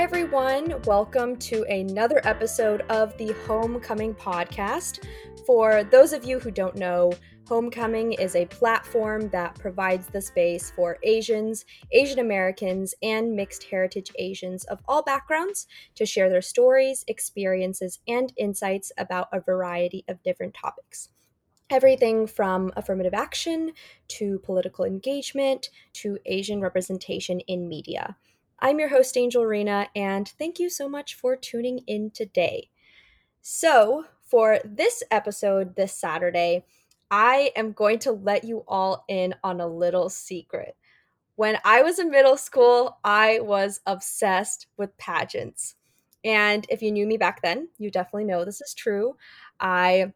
Hi, everyone. Welcome to another episode of the Homecoming Podcast. For those of you who don't know, Homecoming is a platform that provides the space for Asians, Asian Americans, and mixed heritage Asians of all backgrounds to share their stories, experiences, and insights about a variety of different topics. Everything from affirmative action to political engagement to Asian representation in media. I'm your host, Angel Rena, and thank you so much for tuning in today. So, for this episode this Saturday, I am going to let you all in on a little secret. When I was in middle school, I was obsessed with pageants. And if you knew me back then, you definitely know this is true. I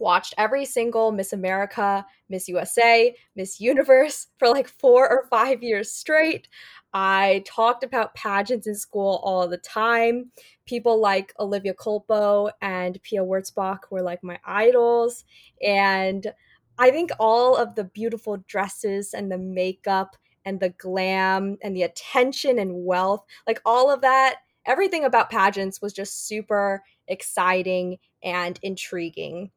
watched every single Miss America, Miss USA, Miss Universe for like four or five years straight. I talked about pageants in school all the time. People like Olivia Culpo and Pia Wurtzbach were like my idols. And I think all of the beautiful dresses and the makeup and the glam and the attention and wealth, like all of that, everything about pageants was just super exciting and intriguing.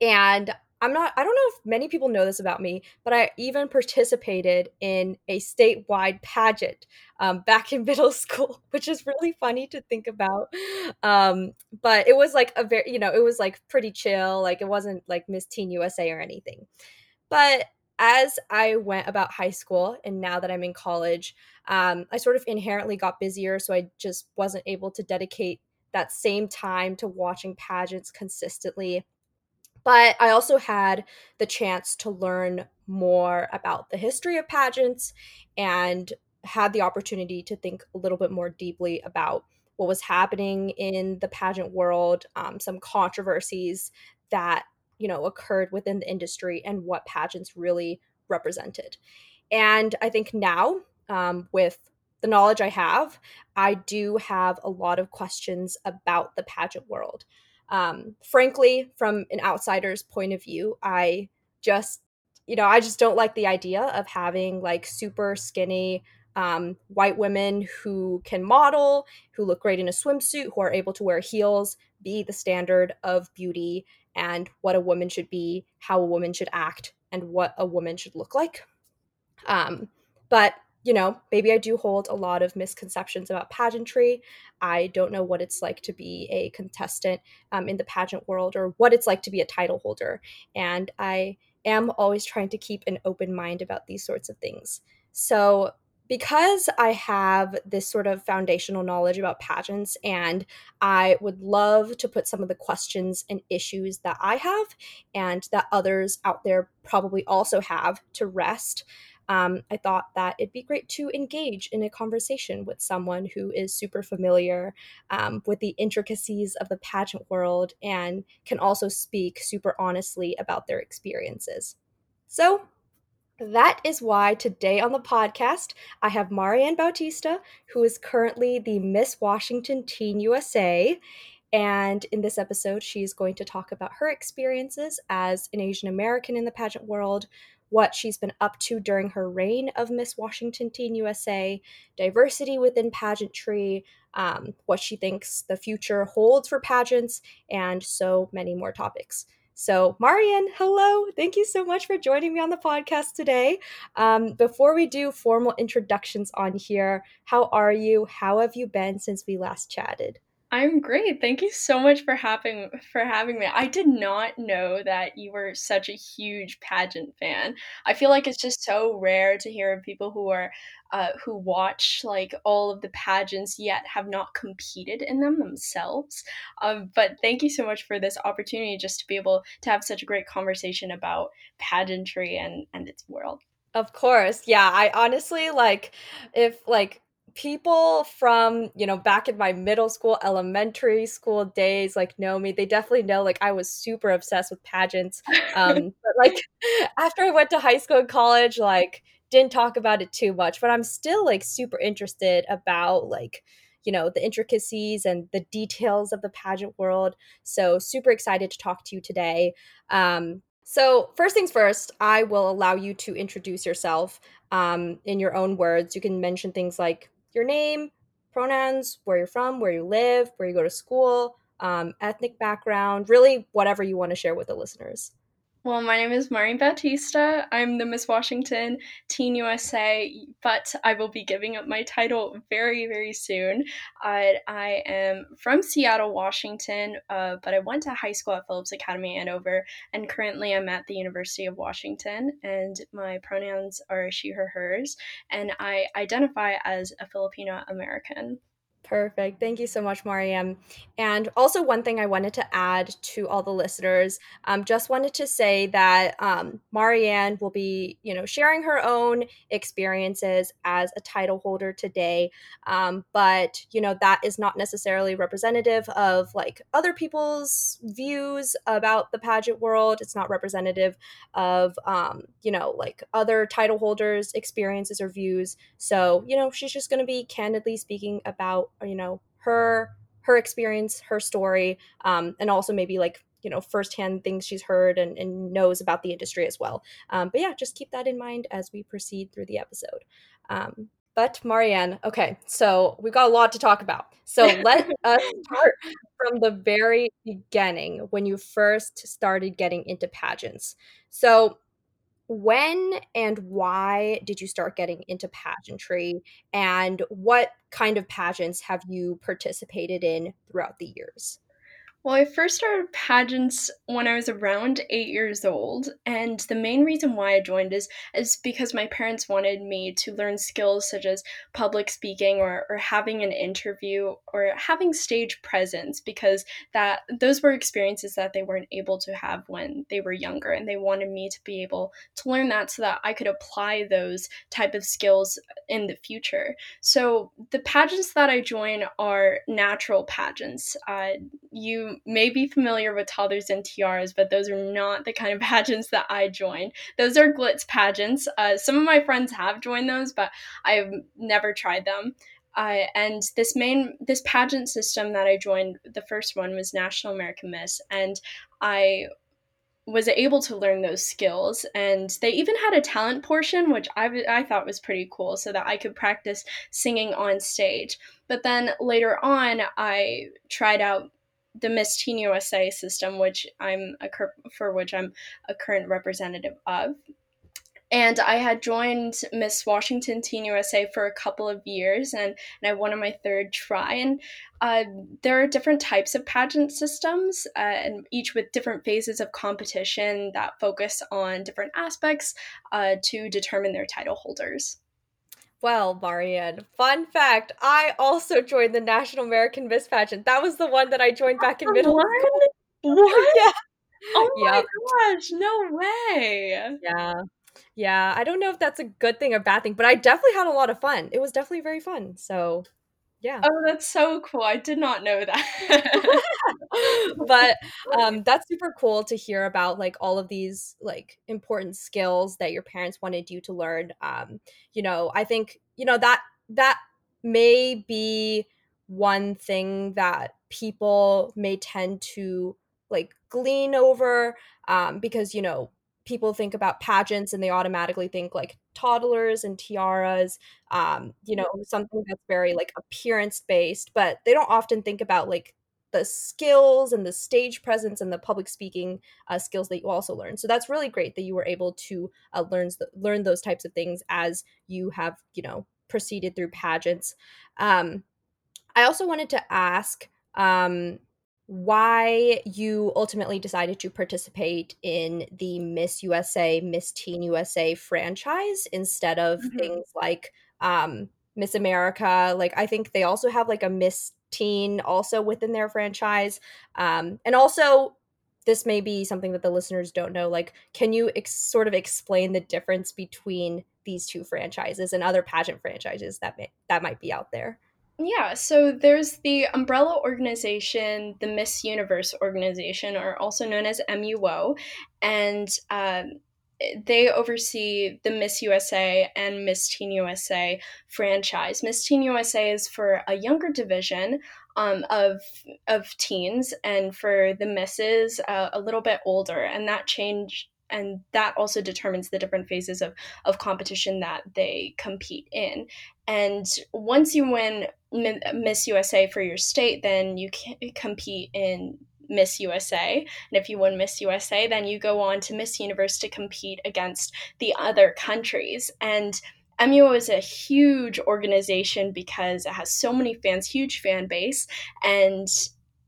And I'm not, I don't know if many people know this about me, but I even participated in a statewide pageant um, back in middle school, which is really funny to think about. Um, but it was like a very, you know, it was like pretty chill. Like it wasn't like Miss Teen USA or anything. But as I went about high school and now that I'm in college, um, I sort of inherently got busier. So I just wasn't able to dedicate that same time to watching pageants consistently but I also had the chance to learn more about the history of pageants and had the opportunity to think a little bit more deeply about what was happening in the pageant world, um, some controversies that you know occurred within the industry, and what pageants really represented. And I think now, um, with the knowledge I have, I do have a lot of questions about the pageant world. Um, frankly, from an outsider's point of view, I just, you know, I just don't like the idea of having like super skinny um, white women who can model, who look great in a swimsuit, who are able to wear heels, be the standard of beauty and what a woman should be, how a woman should act, and what a woman should look like. Um, but you know, maybe I do hold a lot of misconceptions about pageantry. I don't know what it's like to be a contestant um, in the pageant world or what it's like to be a title holder. And I am always trying to keep an open mind about these sorts of things. So, because I have this sort of foundational knowledge about pageants, and I would love to put some of the questions and issues that I have and that others out there probably also have to rest um, I thought that it'd be great to engage in a conversation with someone who is super familiar um, with the intricacies of the pageant world and can also speak super honestly about their experiences. So, that is why today on the podcast, I have Marianne Bautista, who is currently the Miss Washington Teen USA. And in this episode, she's going to talk about her experiences as an Asian American in the pageant world, what she's been up to during her reign of Miss Washington Teen USA, diversity within pageantry, um, what she thinks the future holds for pageants, and so many more topics. So, Marianne, hello. Thank you so much for joining me on the podcast today. Um, before we do formal introductions on here, how are you? How have you been since we last chatted? I'm great. Thank you so much for having for having me. I did not know that you were such a huge pageant fan. I feel like it's just so rare to hear of people who are uh, who watch like all of the pageants yet have not competed in them themselves. Um, but thank you so much for this opportunity just to be able to have such a great conversation about pageantry and and its world. Of course. Yeah, I honestly like if like people from you know back in my middle school elementary school days like know me they definitely know like i was super obsessed with pageants um but like after i went to high school and college like didn't talk about it too much but i'm still like super interested about like you know the intricacies and the details of the pageant world so super excited to talk to you today um so, first things first, I will allow you to introduce yourself um, in your own words. You can mention things like your name, pronouns, where you're from, where you live, where you go to school, um, ethnic background, really whatever you want to share with the listeners. Well, my name is Marianne Bautista. I'm the Miss Washington Teen USA, but I will be giving up my title very, very soon. Uh, I am from Seattle, Washington, uh, but I went to high school at Phillips Academy Andover, and currently I'm at the University of Washington, and my pronouns are she, her, hers, and I identify as a Filipino American. Perfect. Thank you so much, Marianne. And also, one thing I wanted to add to all the listeners, um, just wanted to say that um, Marianne will be, you know, sharing her own experiences as a title holder today. Um, but you know, that is not necessarily representative of like other people's views about the pageant world. It's not representative of, um, you know, like other title holders' experiences or views. So, you know, she's just going to be candidly speaking about you know her her experience her story um, and also maybe like you know firsthand things she's heard and, and knows about the industry as well. Um, but yeah just keep that in mind as we proceed through the episode. Um, but marianne okay so we've got a lot to talk about. So let us start from the very beginning when you first started getting into pageants. So when and why did you start getting into mm-hmm. pageantry? And what kind of pageants have you participated in throughout the years well, I first started pageants when I was around eight years old, and the main reason why I joined is is because my parents wanted me to learn skills such as public speaking or, or having an interview or having stage presence because that those were experiences that they weren't able to have when they were younger and they wanted me to be able to learn that so that I could apply those type of skills in the future. So the pageants that I join are natural pageants. Uh, you may be familiar with toddlers and tiaras, but those are not the kind of pageants that I joined. Those are glitz pageants. Uh, some of my friends have joined those, but I've never tried them. Uh, and this main this pageant system that I joined, the first one was National American Miss, and I was able to learn those skills and they even had a talent portion which I, I thought was pretty cool so that i could practice singing on stage but then later on i tried out the Miss Teen USA system, which I'm a for which I'm a current representative of. And I had joined Miss Washington Teen USA for a couple of years, and, and I won on my third try. And uh, there are different types of pageant systems, uh, and each with different phases of competition that focus on different aspects uh, to determine their title holders. Well, Marianne, fun fact I also joined the National American Miss Pageant. That was the one that I joined back in middle what? school. What? yeah. Oh my yep. gosh, no way. Yeah. Yeah. I don't know if that's a good thing or bad thing, but I definitely had a lot of fun. It was definitely very fun. So yeah. Oh, that's so cool. I did not know that. but um, that's super cool to hear about like all of these like important skills that your parents wanted you to learn. Um, you know, I think you know that that may be one thing that people may tend to like glean over um, because you know people think about pageants and they automatically think like toddlers and tiaras um you know something that's very like appearance based but they don't often think about like the skills and the stage presence and the public speaking uh, skills that you also learn. So that's really great that you were able to uh, learn learn those types of things as you have you know proceeded through pageants. Um, I also wanted to ask um, why you ultimately decided to participate in the Miss USA, Miss Teen USA franchise instead of mm-hmm. things like um, Miss America. Like I think they also have like a Miss teen also within their franchise. Um, and also, this may be something that the listeners don't know. Like, can you ex- sort of explain the difference between these two franchises and other pageant franchises that may- that might be out there? Yeah, so there's the umbrella organization, the Miss Universe organization, or also known as MUO, and um, they oversee the Miss USA and Miss Teen USA franchise. Miss Teen USA is for a younger division um, of of teens, and for the misses uh, a little bit older, and that change and that also determines the different phases of, of competition that they compete in. And once you win Miss USA for your state, then you can compete in Miss USA. And if you win Miss USA, then you go on to Miss Universe to compete against the other countries. And MUO is a huge organization because it has so many fans, huge fan base, and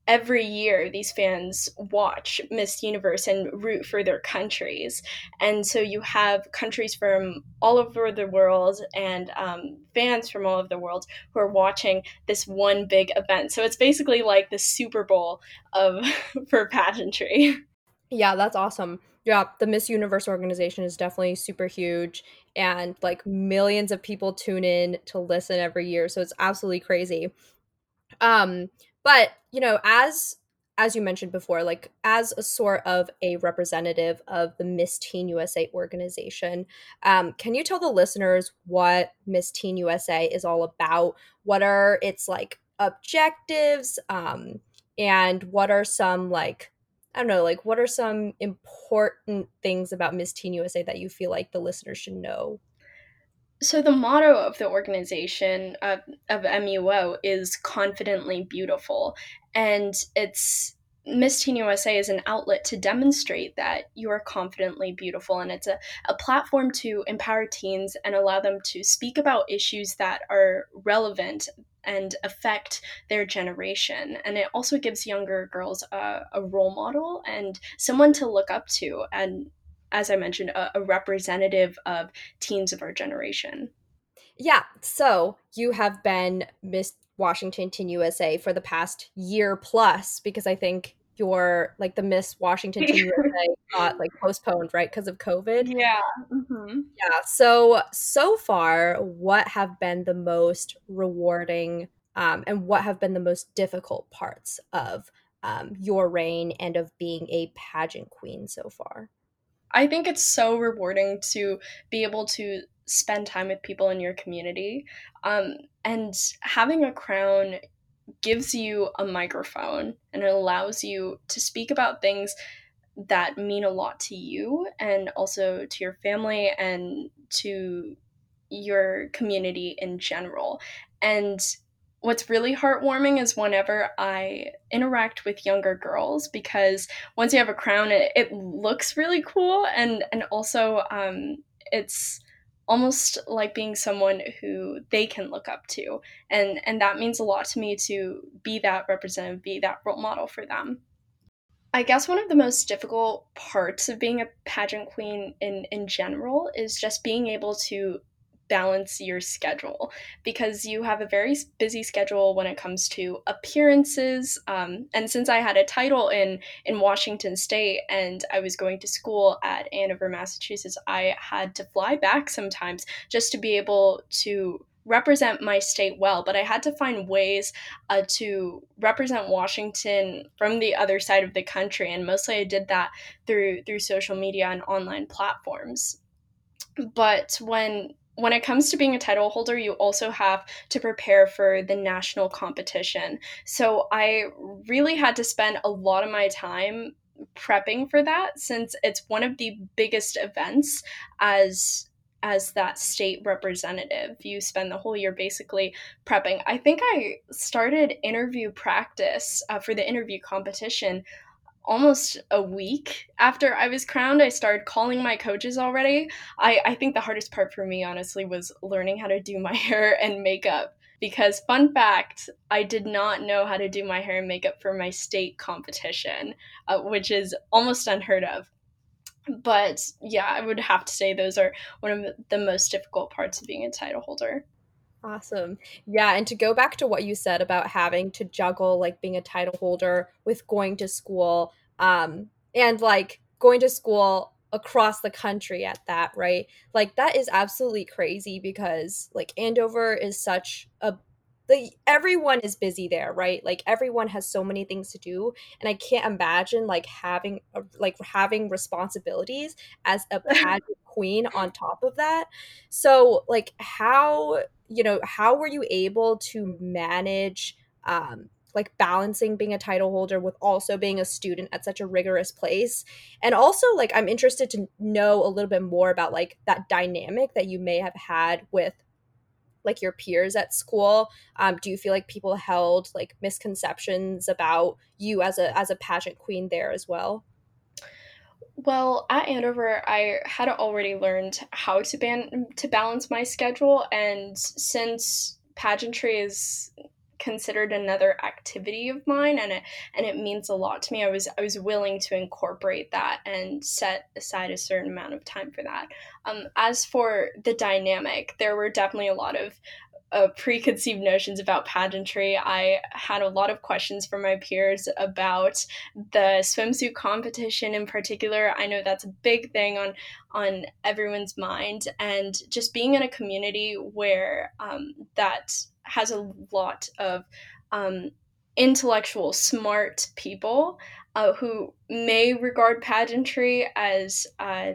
every year these fans watch Miss Universe and root for their countries. And so you have countries from all over the world and um, fans from all over the world who are watching this one big event. So it's basically like the Super Bowl of for pageantry. Yeah, that's awesome. Yeah, the Miss Universe organization is definitely super huge and like millions of people tune in to listen every year. So it's absolutely crazy. Um but you know as as you mentioned before like as a sort of a representative of the miss teen usa organization um, can you tell the listeners what miss teen usa is all about? What are its like objectives um, and what are some like i don't know like what are some important things about miss teen usa that you feel like the listeners should know so the motto of the organization of, of MUO is confidently beautiful and it's Miss Teen USA is an outlet to demonstrate that you are confidently beautiful, and it's a, a platform to empower teens and allow them to speak about issues that are relevant and affect their generation. And it also gives younger girls a, a role model and someone to look up to. And as I mentioned, a, a representative of teens of our generation. Yeah. So you have been Miss Washington Teen USA for the past year plus because I think your like the Miss Washington Teen USA got like postponed right because of COVID. Yeah. Mm-hmm. Yeah. So so far, what have been the most rewarding um, and what have been the most difficult parts of um, your reign and of being a pageant queen so far? I think it's so rewarding to be able to spend time with people in your community. Um, and having a crown gives you a microphone and it allows you to speak about things that mean a lot to you and also to your family and to your community in general. And what's really heartwarming is whenever I interact with younger girls because once you have a crown, it, it looks really cool. And and also um, it's almost like being someone who they can look up to. And and that means a lot to me to be that representative be that role model for them. I guess one of the most difficult parts of being a pageant queen in in general is just being able to balance your schedule because you have a very busy schedule when it comes to appearances um, and since i had a title in in washington state and i was going to school at andover massachusetts i had to fly back sometimes just to be able to represent my state well, but I had to find ways uh, to represent Washington from the other side of the country, and mostly I did that through through social media and online platforms. But when when it comes to being a title holder, you also have to prepare for the national competition. So I really had to spend a lot of my time prepping for that since it's one of the biggest events as as that state representative you spend the whole year basically prepping i think i started interview practice uh, for the interview competition almost a week after I was crowned, I started calling my coaches already. I, I think the hardest part for me, honestly, was learning how to do my hair and makeup. Because, fun fact, I did not know how to do my hair and makeup for my state competition, uh, which is almost unheard of. But yeah, I would have to say those are one of the most difficult parts of being a title holder. Awesome. Yeah, and to go back to what you said about having to juggle like being a title holder with going to school um and like going to school across the country at that, right? Like that is absolutely crazy because like Andover is such a like everyone is busy there, right? Like everyone has so many things to do, and I can't imagine like having a, like having responsibilities as a pageant queen on top of that. So like how you know how were you able to manage um like balancing being a title holder with also being a student at such a rigorous place? And also like i'm interested to know a little bit more about like that dynamic that you may have had with like your peers at school. Um, do you feel like people held like misconceptions about you as a as a pageant queen there as well well, at Andover, I had already learned how to ban to balance my schedule, and since pageantry is considered another activity of mine and it and it means a lot to me i was i was willing to incorporate that and set aside a certain amount of time for that. Um, as for the dynamic there were definitely a lot of uh, preconceived notions about pageantry. I had a lot of questions from my peers about the swimsuit competition in particular. I know that's a big thing on on everyone's mind, and just being in a community where um, that has a lot of um, intellectual, smart people uh, who may regard pageantry as uh,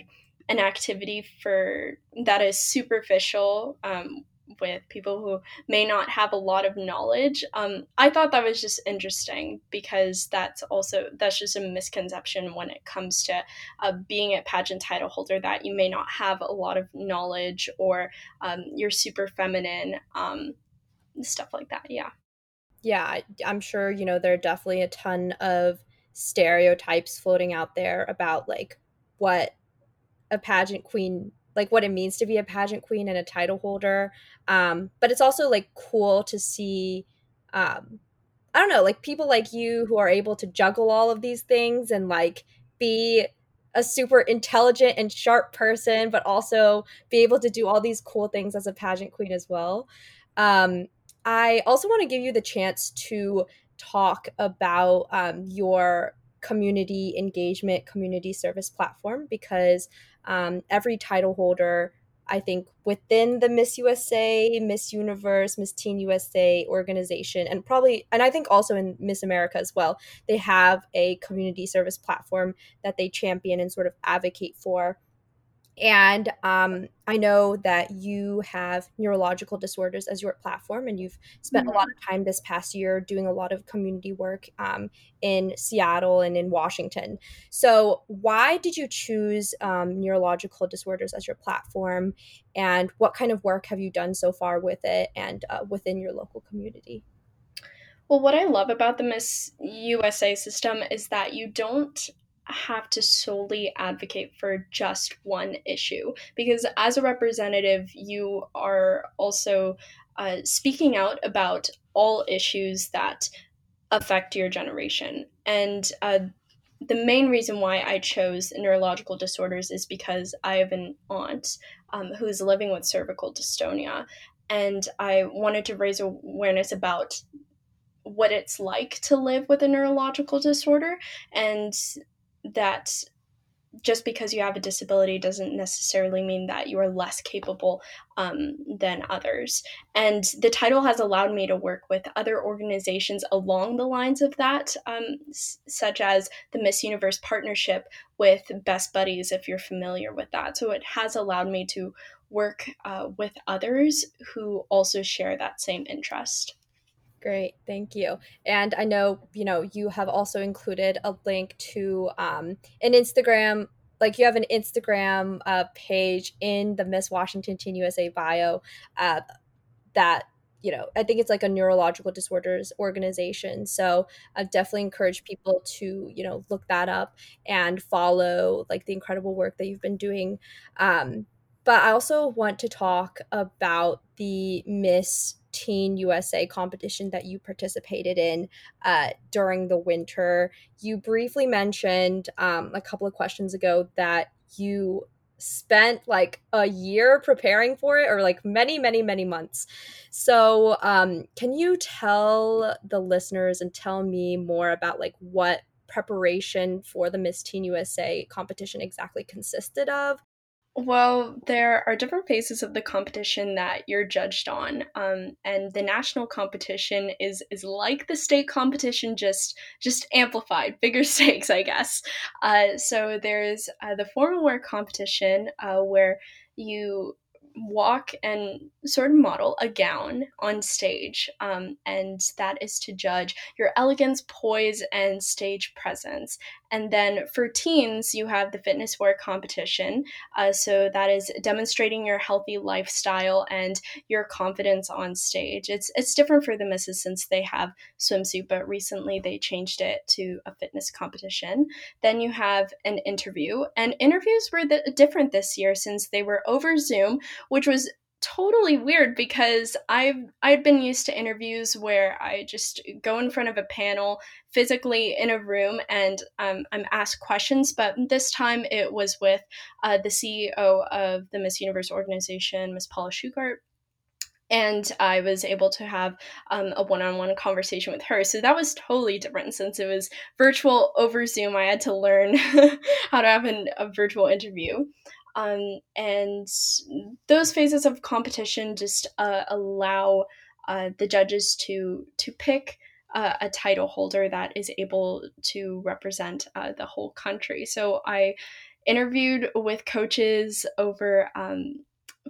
an activity for that is superficial. Um, with people who may not have a lot of knowledge. Um, I thought that was just interesting because that's also that's just a misconception when it comes to uh, being a pageant title holder that you may not have a lot of knowledge or um, you're super feminine, um, stuff like that. Yeah. Yeah, I'm sure you know there are definitely a ton of stereotypes floating out there about like what a pageant queen like what it means to be a pageant queen and a title holder. Um, but it's also like cool to see um, I don't know, like people like you who are able to juggle all of these things and like be a super intelligent and sharp person, but also be able to do all these cool things as a pageant queen as well. Um, I also want to give you the chance to talk about um, your community engagement, community service platform because um, every title holder I think within the Miss USA, Miss Universe, Miss Teen USA organization, and probably, and I think also in Miss America as well, they have a community service platform that they champion and sort of advocate for. And um, I know that you have neurological disorders as your platform, and you've spent mm-hmm. a lot of time this past year doing a lot of community work um, in Seattle and in Washington. So, why did you choose um, neurological disorders as your platform? And what kind of work have you done so far with it and uh, within your local community? Well, what I love about the Miss USA system is that you don't have to solely advocate for just one issue. Because as a representative you are also uh, speaking out about all issues that affect your generation. And uh, the main reason why I chose neurological disorders is because I have an aunt um, who is living with cervical dystonia, and I wanted to raise awareness about what it's like to live with a neurological disorder. And that just because you have a disability doesn't necessarily mean that you are less capable um, than others. And the title has allowed me to work with other organizations along the lines of that, um, s- such as the Miss Universe partnership with Best Buddies, if you're familiar with that. So it has allowed me to work uh, with others who also share that same interest. Great, thank you. And I know, you know, you have also included a link to um, an Instagram, like you have an Instagram uh, page in the Miss Washington Teen USA bio uh, that, you know, I think it's like a neurological disorders organization. So I've definitely encourage people to, you know, look that up and follow like the incredible work that you've been doing. Um, but I also want to talk about the Miss Teen USA competition that you participated in uh, during the winter. You briefly mentioned um, a couple of questions ago that you spent like a year preparing for it or like many many many months so um, can you tell the listeners and tell me more about like what preparation for the miss teen usa competition exactly consisted of well, there are different phases of the competition that you're judged on, um, and the national competition is is like the state competition, just just amplified, bigger stakes, I guess. Uh, so there's uh, the formal wear competition uh, where you walk and sort of model a gown on stage, um, and that is to judge your elegance, poise, and stage presence. And then for teens, you have the fitness wear competition. Uh, so that is demonstrating your healthy lifestyle and your confidence on stage. It's it's different for the misses since they have swimsuit, but recently they changed it to a fitness competition. Then you have an interview, and interviews were different this year since they were over Zoom, which was totally weird because I've I'd been used to interviews where I just go in front of a panel physically in a room and um, I'm asked questions, but this time it was with uh, the CEO of the Miss Universe organization, Miss Paula Shugart. And I was able to have um, a one on one conversation with her. So that was totally different since it was virtual over Zoom. I had to learn how to have an, a virtual interview. Um, and those phases of competition just uh, allow uh, the judges to to pick uh, a title holder that is able to represent uh, the whole country. So I interviewed with coaches over um,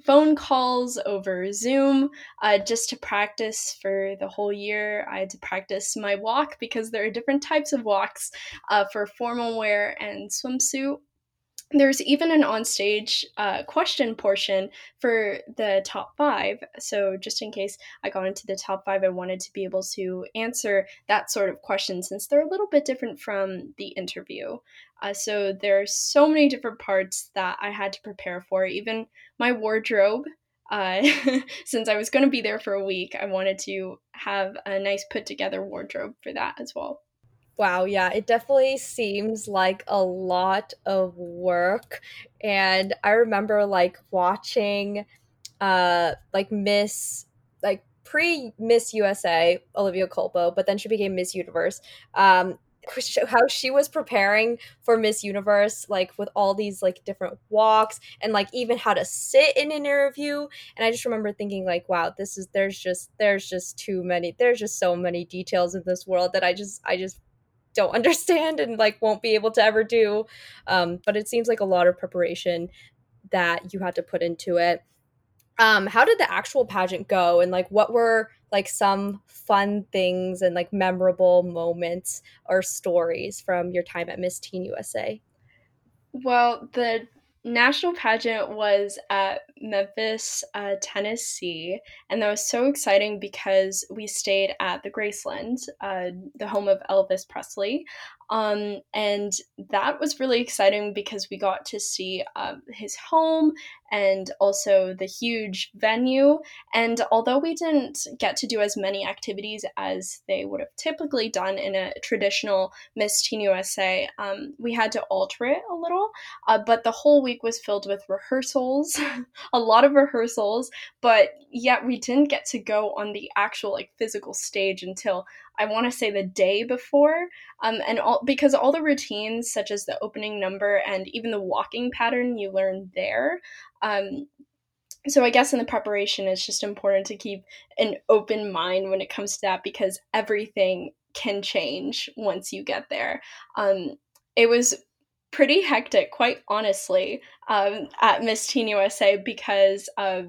phone calls over Zoom uh, just to practice for the whole year. I had to practice my walk because there are different types of walks uh, for formal wear and swimsuit there's even an onstage uh, question portion for the top five. So, just in case I got into the top five, I wanted to be able to answer that sort of question since they're a little bit different from the interview. Uh, so, there are so many different parts that I had to prepare for, even my wardrobe. Uh, since I was going to be there for a week, I wanted to have a nice put together wardrobe for that as well. Wow, yeah, it definitely seems like a lot of work. And I remember like watching uh like Miss like pre Miss USA, Olivia Culpo, but then she became Miss Universe. Um how she was preparing for Miss Universe, like with all these like different walks and like even how to sit in an interview. And I just remember thinking like, wow, this is there's just there's just too many there's just so many details in this world that I just I just don't understand and like won't be able to ever do. Um, but it seems like a lot of preparation that you had to put into it. Um, how did the actual pageant go and like what were like some fun things and like memorable moments or stories from your time at Miss Teen USA? Well, the national pageant was at Memphis, uh, Tennessee, and that was so exciting because we stayed at the Graceland, uh, the home of Elvis Presley. Um, and that was really exciting because we got to see uh, his home and also the huge venue. And although we didn't get to do as many activities as they would have typically done in a traditional Miss Teen USA, um, we had to alter it a little. Uh, but the whole week was filled with rehearsals, a lot of rehearsals, but yet we didn't get to go on the actual like physical stage until I want to say the day before, um, and all because all the routines such as the opening number and even the walking pattern you learn there. Um, so I guess in the preparation, it's just important to keep an open mind when it comes to that because everything can change once you get there. Um, it was pretty hectic, quite honestly, um, at Miss Teen USA because uh,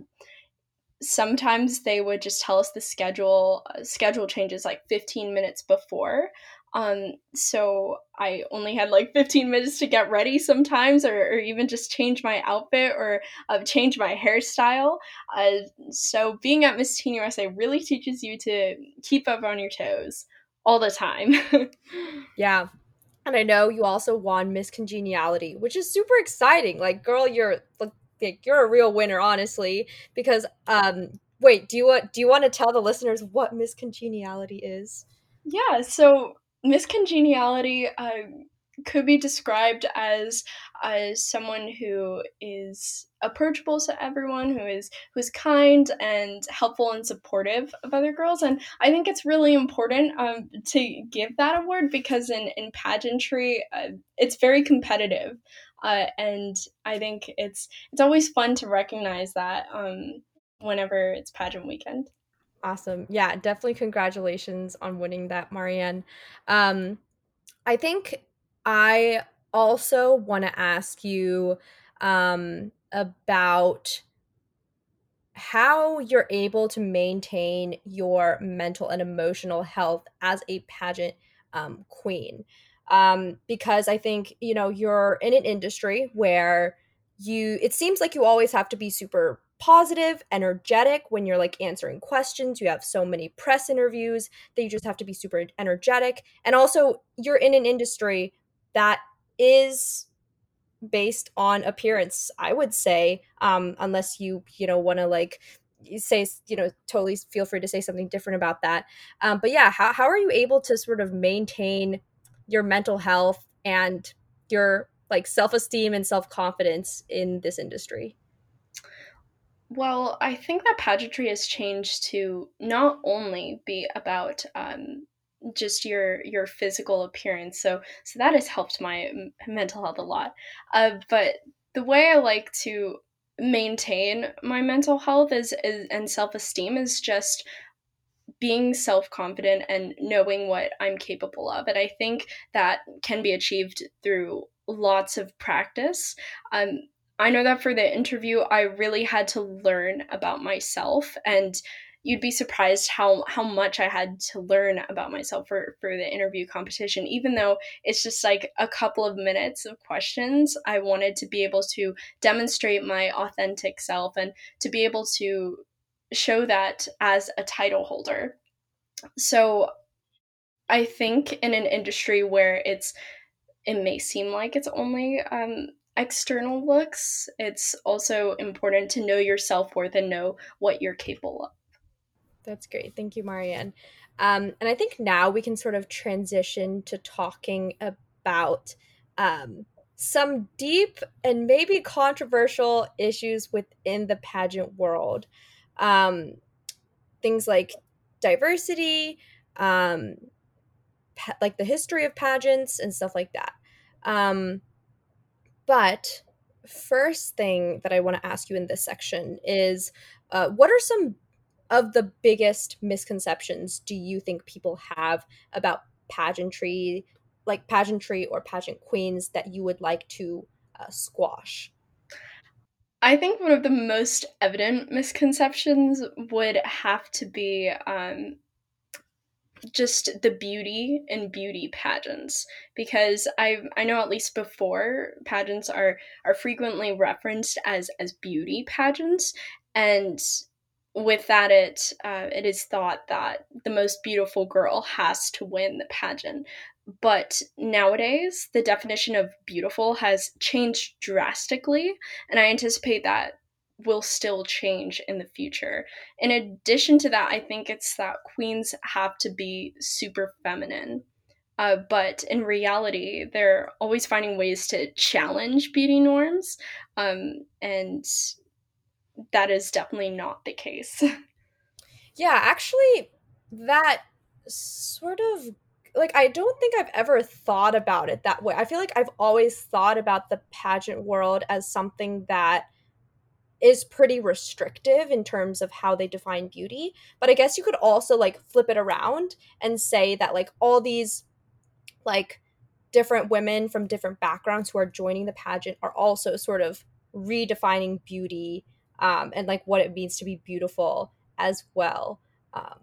sometimes they would just tell us the schedule uh, schedule changes like 15 minutes before. Um so i only had like 15 minutes to get ready sometimes or, or even just change my outfit or uh, change my hairstyle. Uh, so being at miss teen usa really teaches you to keep up on your toes all the time. Yeah. And i know you also won miss congeniality which is super exciting. Like girl you're like like you're a real winner, honestly. Because um, wait, do you want do you want to tell the listeners what Miss Congeniality is? Yeah, so Miss Congeniality uh, could be described as as someone who is approachable to everyone, who is who's kind and helpful and supportive of other girls. And I think it's really important um, to give that award because in in pageantry, uh, it's very competitive. Uh, and I think it's it's always fun to recognize that um, whenever it's pageant weekend. Awesome. Yeah, definitely congratulations on winning that, Marianne. Um, I think I also want to ask you um, about how you're able to maintain your mental and emotional health as a pageant um, queen. Um, because I think, you know, you're in an industry where you, it seems like you always have to be super positive, energetic when you're like answering questions. You have so many press interviews that you just have to be super energetic. And also, you're in an industry that is based on appearance i would say um unless you you know want to like say you know totally feel free to say something different about that um but yeah how, how are you able to sort of maintain your mental health and your like self-esteem and self-confidence in this industry? Well i think that pageantry has changed to not only be about um, just your your physical appearance so so that has helped my mental health a lot. Uh, but the way i like to maintain my mental health is, is and self-esteem is just being self-confident and knowing what i'm capable of and i think that can be achieved through lots of practice um, i know that for the interview i really had to learn about myself and you'd be surprised how how much I had to learn about myself for for the interview competition. Even though it's just like a couple of minutes of questions, I wanted to be able to demonstrate my authentic self and to be able to show that as a title holder. So I think in an industry where it's it may seem like it's only um, external looks, it's also important to know your self worth and know what you're capable of. That's great. Thank you, Marianne. Um, and I think now we can sort of transition to talking about um, some deep and maybe controversial issues within the pageant world. Um, things like diversity, um, pa- like the history of pageants and stuff like that. Um, but first thing that I want to ask you in this section is uh, what are some of the biggest misconceptions do you think people have about pageantry, like pageantry or pageant queens, that you would like to uh, squash? I think one of the most evident misconceptions would have to be um, just the beauty and beauty pageants. Because I I know at least before pageants are are frequently referenced as as beauty pageants. And with that it uh, it is thought that the most beautiful girl has to win the pageant but nowadays the definition of beautiful has changed drastically and i anticipate that will still change in the future in addition to that i think it's that queens have to be super feminine uh, but in reality they're always finding ways to challenge beauty norms um, and that is definitely not the case. yeah, actually, that sort of like I don't think I've ever thought about it that way. I feel like I've always thought about the pageant world as something that is pretty restrictive in terms of how they define beauty. But I guess you could also like flip it around and say that like all these like different women from different backgrounds who are joining the pageant are also sort of redefining beauty um, and like what it means to be beautiful as well. Um,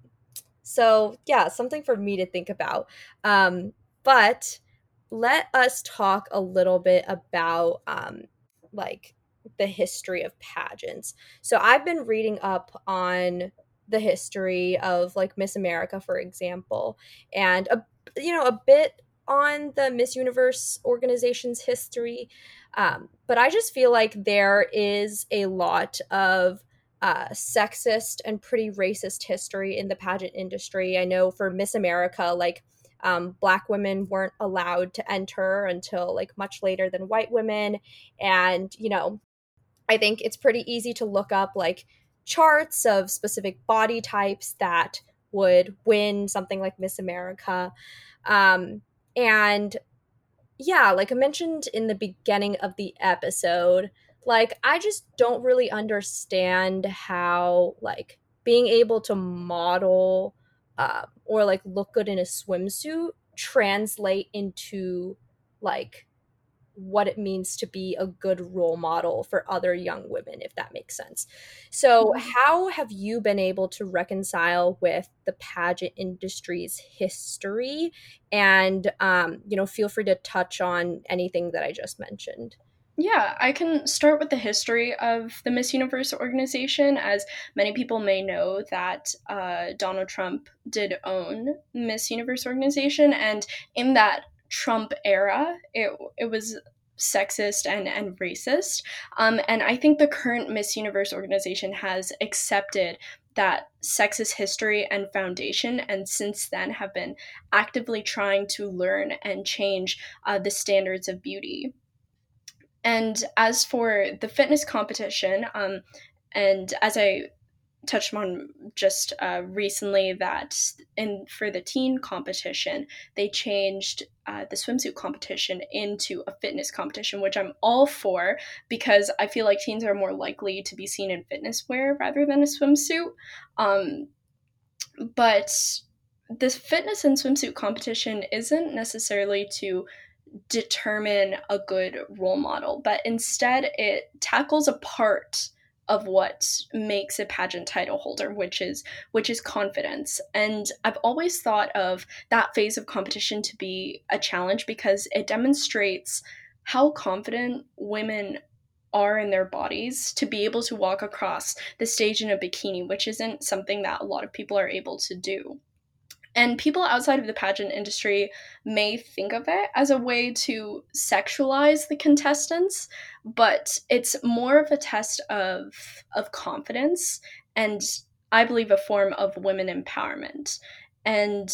so yeah, something for me to think about. Um, but let us talk a little bit about um, like the history of pageants. So I've been reading up on the history of like Miss America, for example, and a you know a bit on the Miss Universe organization's history. Um, but I just feel like there is a lot of uh, sexist and pretty racist history in the pageant industry. I know for Miss America, like um, black women weren't allowed to enter until like much later than white women. And, you know, I think it's pretty easy to look up like charts of specific body types that would win something like Miss America. Um, and yeah, like I mentioned in the beginning of the episode, like I just don't really understand how like being able to model uh, or like look good in a swimsuit translate into like what it means to be a good role model for other young women, if that makes sense. So, Mm-hmm. how have you been able to reconcile with the pageant industry's history? And, um, you know, feel free to touch on anything that I just mentioned. Yeah, I can start with the history of the Miss Universe organization. As many people may know, that uh, Donald Trump did own Miss Universe organization, and in that Trump era, it it was sexist and and racist. Um, and I think the current Miss Universe organization has accepted that sexist history and foundation, and since then have been actively trying to learn and change uh, the standards of beauty. And as for the fitness competition, um, and as I touched on just uh, recently, that in for the teen competition, they changed uh, the swimsuit competition into a fitness competition, which I'm all for because I feel like teens are more likely to be seen in fitness wear rather than a swimsuit. Um, but this fitness and swimsuit competition isn't necessarily to determine a good role model, but instead it tackles a part of what makes a pageant title holder which is which is confidence. And i've always thought of that phase of competition to be a challenge because it demonstrates how confident women are in their bodies to be able to walk across the stage in a bikini which isn't something that a lot of people are able to do and people outside of the pageant industry may think of it as a way to sexualize the contestants, but it's more of a test of of confidence and I believe a form of women empowerment. And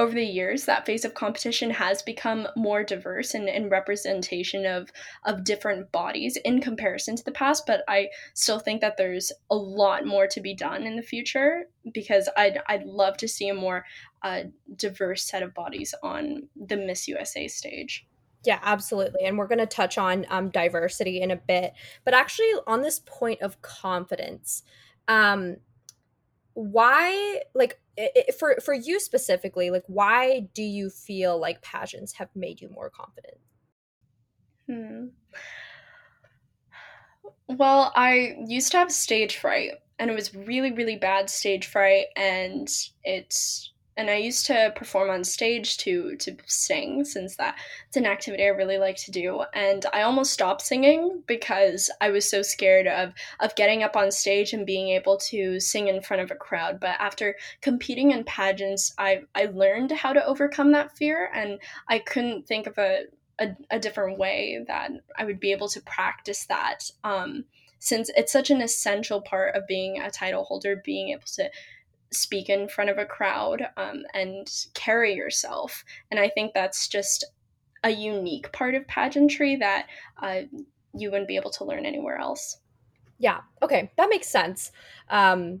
over the years, that phase of competition has become more diverse and in representation of of different bodies in comparison to the past. But I still think that there's a lot more to be done in the future because I'd I'd love to see a more uh, diverse set of bodies on the Miss USA stage. Yeah, absolutely. And we're going to touch on um, diversity in a bit. But actually, on this point of confidence, um, why like it, for for you specifically like why do you feel like pageants have made you more confident hmm. well i used to have stage fright and it was really really bad stage fright and it's and I used to perform on stage to to sing since that it's an activity I really like to do. And I almost stopped singing because I was so scared of of getting up on stage and being able to sing in front of a crowd. But after competing in pageants I I learned how to overcome that fear and I couldn't think of a a, a different way that I would be able to practice that. Um, since it's such an essential part of being a title holder being able to speak in front of a crowd um, and carry yourself. And I think that's just a unique part of pageantry that uh, you wouldn't be able to learn anywhere else. Yeah. Okay. That makes sense. Um,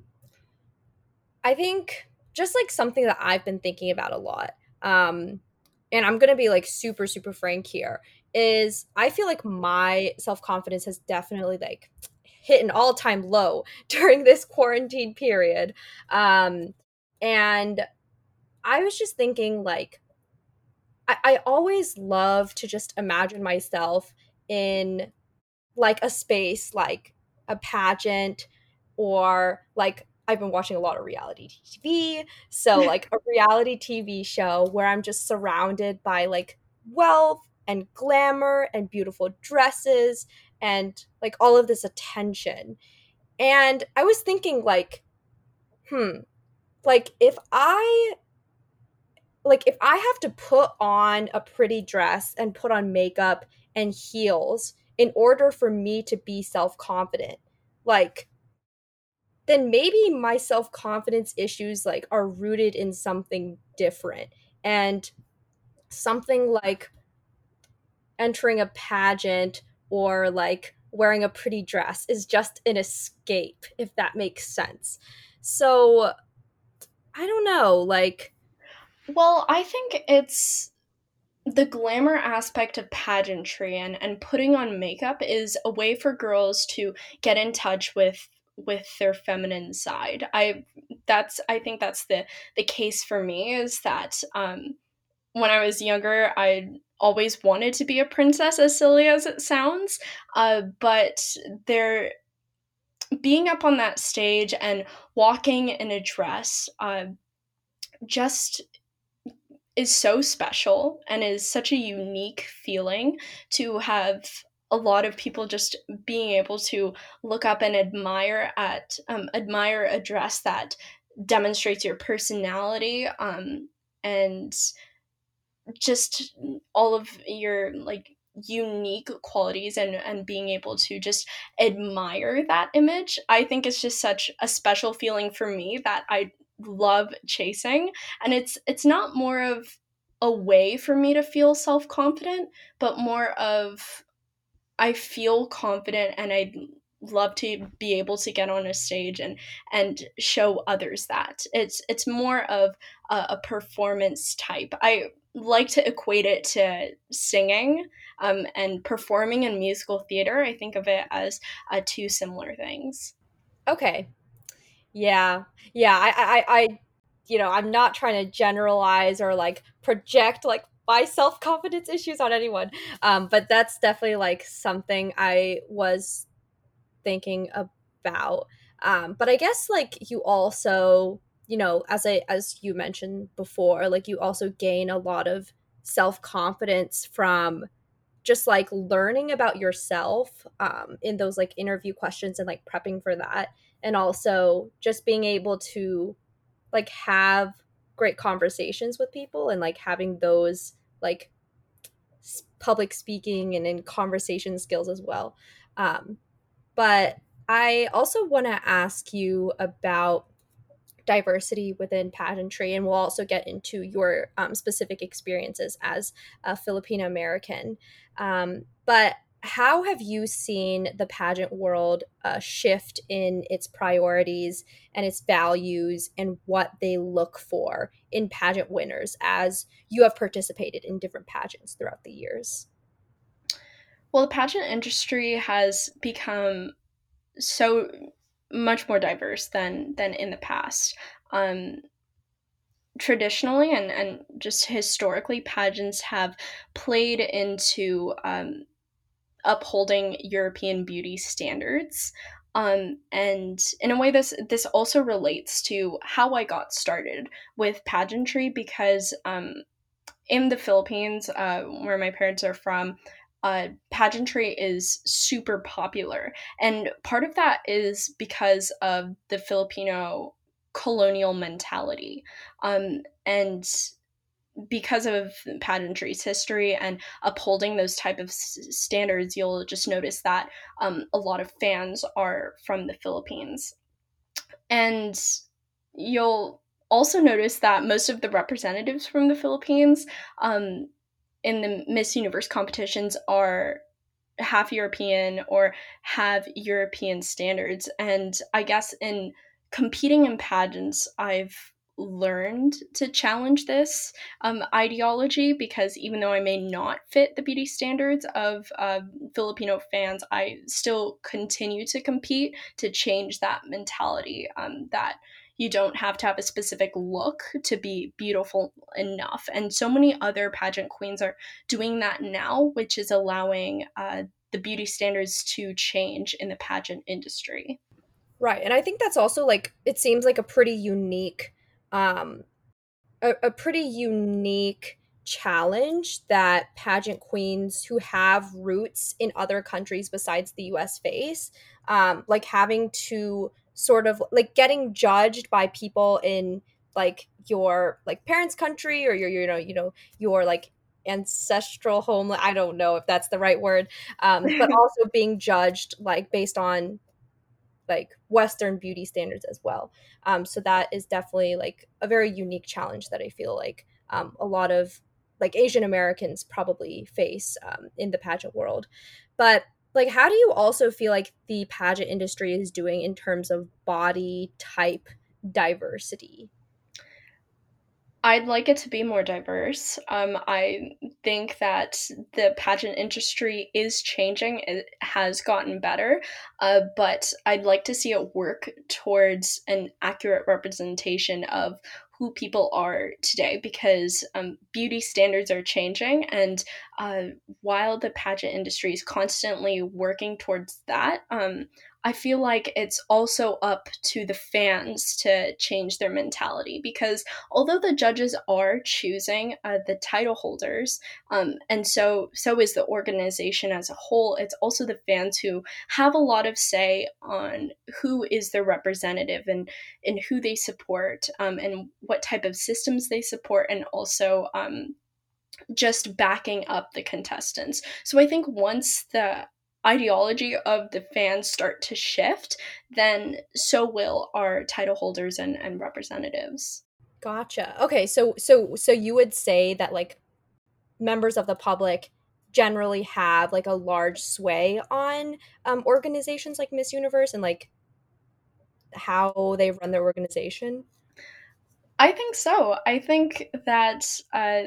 I think just like something that I've been thinking about a lot, um, and I'm going to be like super, super frank here, is I feel like my self confidence has definitely like hit an all-time low during this quarantine period um and i was just thinking like I, I always love to just imagine myself in like a space like a pageant or like I've been watching a lot of reality TV. So, like a reality TV show where I'm just surrounded by like wealth and glamour and beautiful dresses and like all of this attention. And I was thinking, like, hmm, like if I like if I have to put on a pretty dress and put on makeup and heels in order for me to be self-confident, like then maybe my self-confidence issues like are rooted in something different and something like entering a pageant or like wearing a pretty dress is just an escape if that makes sense. So i don't know like well i think it's the glamour aspect of pageantry and, and putting on makeup is a way for girls to get in touch with with their feminine side. I that's i think that's the the case for me is that um when I was younger, I always wanted to be a princess, as silly as it sounds. Uh, but there, being up on that stage and walking in a dress, uh, just is so special and is such a unique feeling to have a lot of people just being able to look up and admire at um, admire a dress that demonstrates your personality um, and just all of your like unique qualities and and being able to just admire that image. I think it's just such a special feeling for me that i love chasing. And it's it's not more of a way for me to feel self-confident but more of i feel confident and i love to be able to get on a stage and and show others that. It's it's more of a, a performance type. I like to equate it to singing um, and performing in musical theater. I think of it as uh, two similar things. Okay. Yeah. Yeah I, I i you know i'm not trying to generalize or like project like my self-confidence issues on anyone. Um, but that's definitely like something i was thinking about. Um, but I guess like you also, you know, as I as you mentioned before, like you also gain a lot of self confidence from just like learning about yourself um, in those like interview questions and like prepping for that, and also just being able to like have great conversations with people and like having those like public speaking and in conversation skills as well. Um, but I also want to ask you about diversity within pageantry, and we'll also get into your um, specific experiences as a Filipino American. Um, but how have you seen the pageant world uh, shift in its priorities and its values and what they look for in pageant winners as you have participated in different pageants throughout the years? Well, the pageant industry has become so much more diverse than than in the past. Um, traditionally and, and just historically, pageants have played into um, upholding European beauty standards. Um, and in a way, this this also relates to how I got started with pageantry because um, in the Philippines, uh, where my parents are from, uh, pageantry is super popular. And part of that is because of the Filipino colonial mentality. Um, and because of pageantry's history and upholding those type of s- standards, you'll just notice that um, a lot of fans are from the Philippines. And you'll also notice that most of the representatives from the Philippines um, in the Miss Universe competitions are half European or have European standards. And I guess in competing in pageants, I've learned to challenge this um, ideology because even though I may not fit the beauty standards of uh, Filipino fans, I still continue to compete to change that mentality um, that you don't have to have a specific look to be beautiful enough. And so many other pageant queens are doing that now, which is allowing uh, the beauty standards to change in the pageant industry. Right. And I think that's also like, it seems like a pretty unique, um, a, a pretty unique challenge that pageant queens who have roots in other countries besides the US face. Um, like having to sort of like getting judged by people in like your like parents country or your you know you know your like ancestral home i don't know if that's the right word um, but also being judged like based on like western beauty standards as well. Um, so that is definitely like a very unique challenge that i feel like um, a lot of like asian americans probably face um, in the pageant world. But like how do you also feel like the pageant industry is doing in terms of body type diversity I'd like it to be more diverse. Um, I think that the pageant industry is changing. It has gotten better, uh, but I'd like to see it work towards an accurate representation of who people are today because um, beauty standards are changing. And uh, while the pageant industry is constantly working towards that, um, I feel like it's also up to the fans to change their mentality because although the judges are choosing uh, the title holders, um, and so so is the organization as a whole, it's also the fans who have a lot of say on who is their representative and and who they support um, and what type of systems they support, and also um, just backing up the contestants. So I think once the ideology of the fans start to shift, then so will our title holders and, and representatives. Gotcha. Okay, so so so you would say that like members of the public generally have like a large sway on um, organizations like Miss Universe and like how they run their organization? I think so. I think that uh,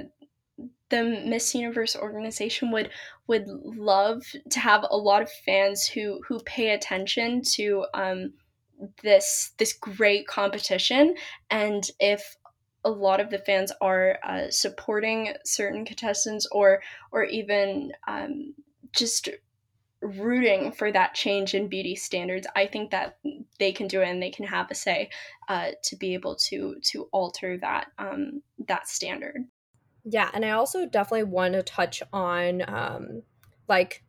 the Miss Universe organization would would love to have a lot of fans who who pay attention to um, this this great competition, and if a lot of the fans are uh, supporting certain contestants or or even um, just rooting for that change in beauty standards i think that they can do it and they can have a say uh, to be able to to alter that um, that standard yeah, and I also definitely want to touch on um, like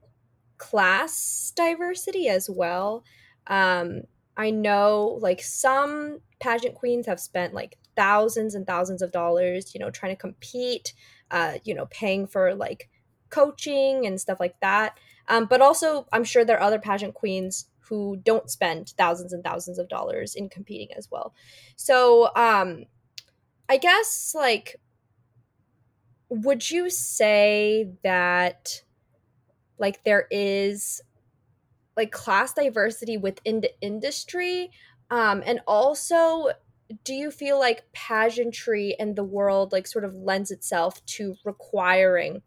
class diversity as well. Um, I know like some pageant queens have spent like thousands and thousands of dollars, you know, trying to compete, uh, you know, paying for like coaching and stuff like that. Um, but also, I'm sure there are other pageant queens who don't spend thousands and thousands of dollars in competing as well. So, um, I guess like would you say that like there is like class diversity within the industry um and also do you feel like pageantry and the world like sort of lends itself to requiring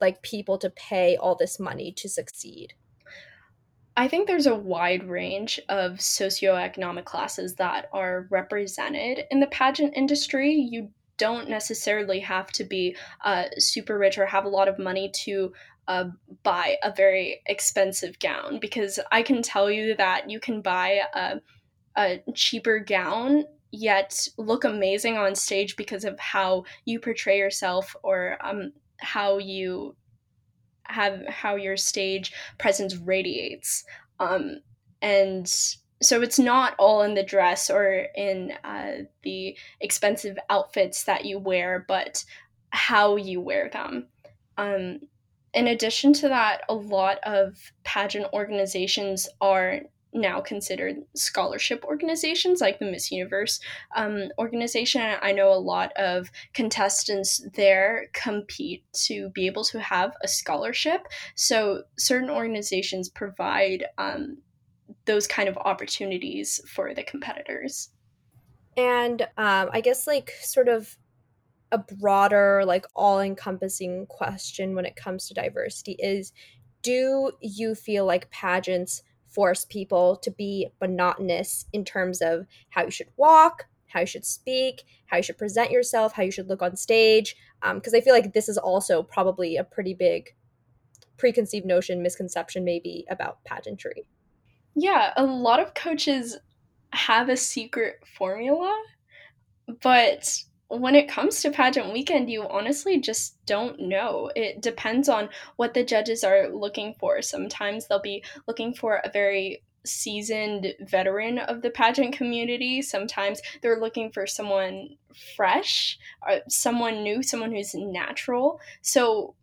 like people to pay all this money to succeed I think there's a wide range of socioeconomic classes that are represented in the pageant industry. You don't necessarily have to be uh, super rich or have a lot of money to uh, buy a very expensive gown because I can tell you that you can buy a, a cheaper gown yet look amazing on stage because of how you portray yourself or um, how you have how your stage presence radiates. Um, and so it's not all in the dress or in uh, the expensive outfits that you wear, but how you wear them. Um, in addition to that, a lot of pageant organizations are now considered scholarship organizations like the Miss Universe um, organization. I know a lot of contestants there compete to be able to have a scholarship. So certain organizations provide um, those kind of opportunities for the competitors. And um, I guess, like, sort of a broader, like, all encompassing question when it comes to diversity is do you feel like pageants force people to be monotonous in terms of how you should walk, how you should speak, how you should present yourself, how you should look on stage? Because um, I feel like this is also probably a pretty big preconceived notion, misconception, maybe, about pageantry. Yeah, a lot of coaches have a secret formula, but when it comes to pageant weekend, you honestly just don't know. It depends on what the judges are looking for. Sometimes they'll be looking for a very seasoned veteran of the pageant community. Sometimes they're looking for someone fresh, uh, someone new, someone who's natural. So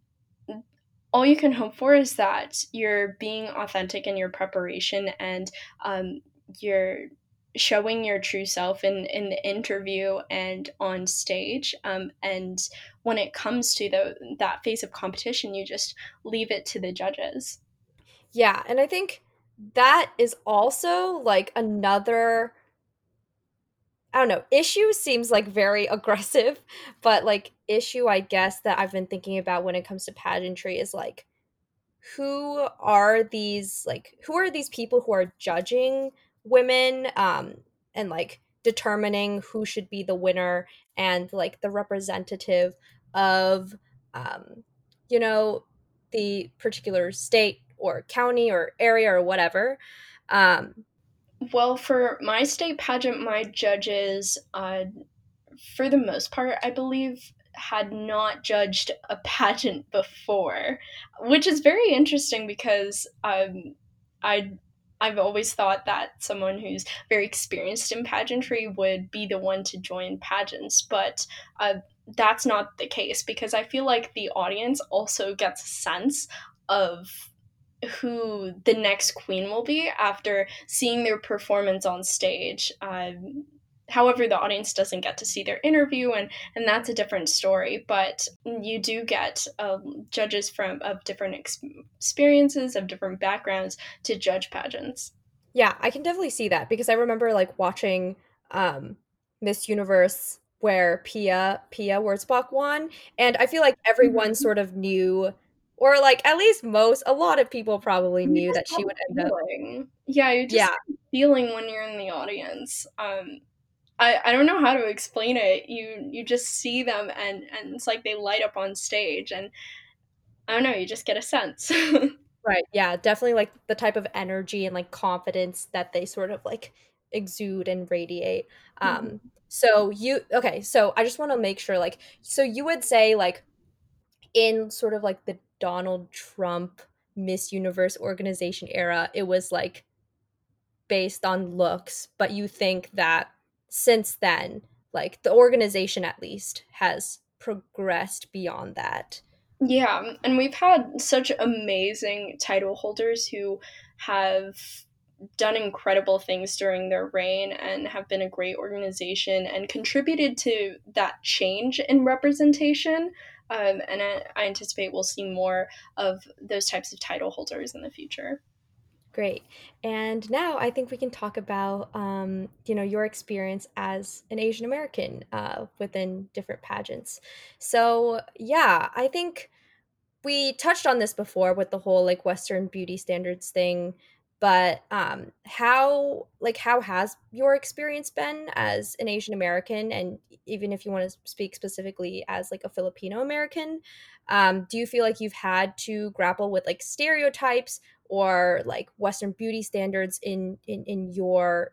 all you can hope for is that you're being authentic in your preparation and um, you're showing your true self in, in the interview and on stage. Um, and when it comes to the, that phase of competition, you just leave it to the judges. Yeah. And I think that is also like another I don't know. Issue seems like very aggressive, but like issue, I guess that I've been thinking about when it comes to pageantry is like who are these like who are these people who are judging women um and like determining who should be the winner and like the representative of um you know the particular state or county or area or whatever um Well, for my state pageant, my judges, uh, for the most part, I believe, had not judged a pageant before, which is very interesting because um, I I've always thought that someone who's very experienced in pageantry would be the one to join pageants, but uh, that's not the case because I feel like the audience also gets a sense of who the next queen will be after seeing their performance on stage. Um, however, the audience doesn't get to see their interview, and and that's a different story. But you do get um, judges from of different ex- experiences, of different backgrounds to judge pageants. yeah i can definitely see that because i remember like watching um miss universe where pia pia Wurtzbach won and i feel like everyone Mhm. sort of knew or like at least most a lot of people probably You knew that she would end up. Yeah, you just yeah feeling when you're in the audience. Um, I, I don't know how to explain it. You you just see them and and it's like they light up on stage and I don't know, you just get a sense. Right. Yeah, definitely like the type of energy and like confidence that they sort of like exude and radiate. Um Mhm. so you okay, so I just want to make sure like so you would say like in sort of like the Donald Trump Miss Universe organization era, it was like based on looks, but you think that since then, like the organization at least has progressed beyond that. Yeah, and we've had such amazing title holders who have done incredible things during their reign and have been a great organization and contributed to that change in representation. Um, and I, I anticipate we'll see more of those types of title holders in the future. Great. And now I think we can talk about, um, you know, your experience as an Asian American uh, within different pageants. So, yeah, I think we touched on this before with the whole like Western beauty standards thing, but um, how like how has your experience been as an Asian American, and even if you want to speak specifically as like a Filipino American, um, do you feel like you've had to grapple with like stereotypes or like Western beauty standards in in in your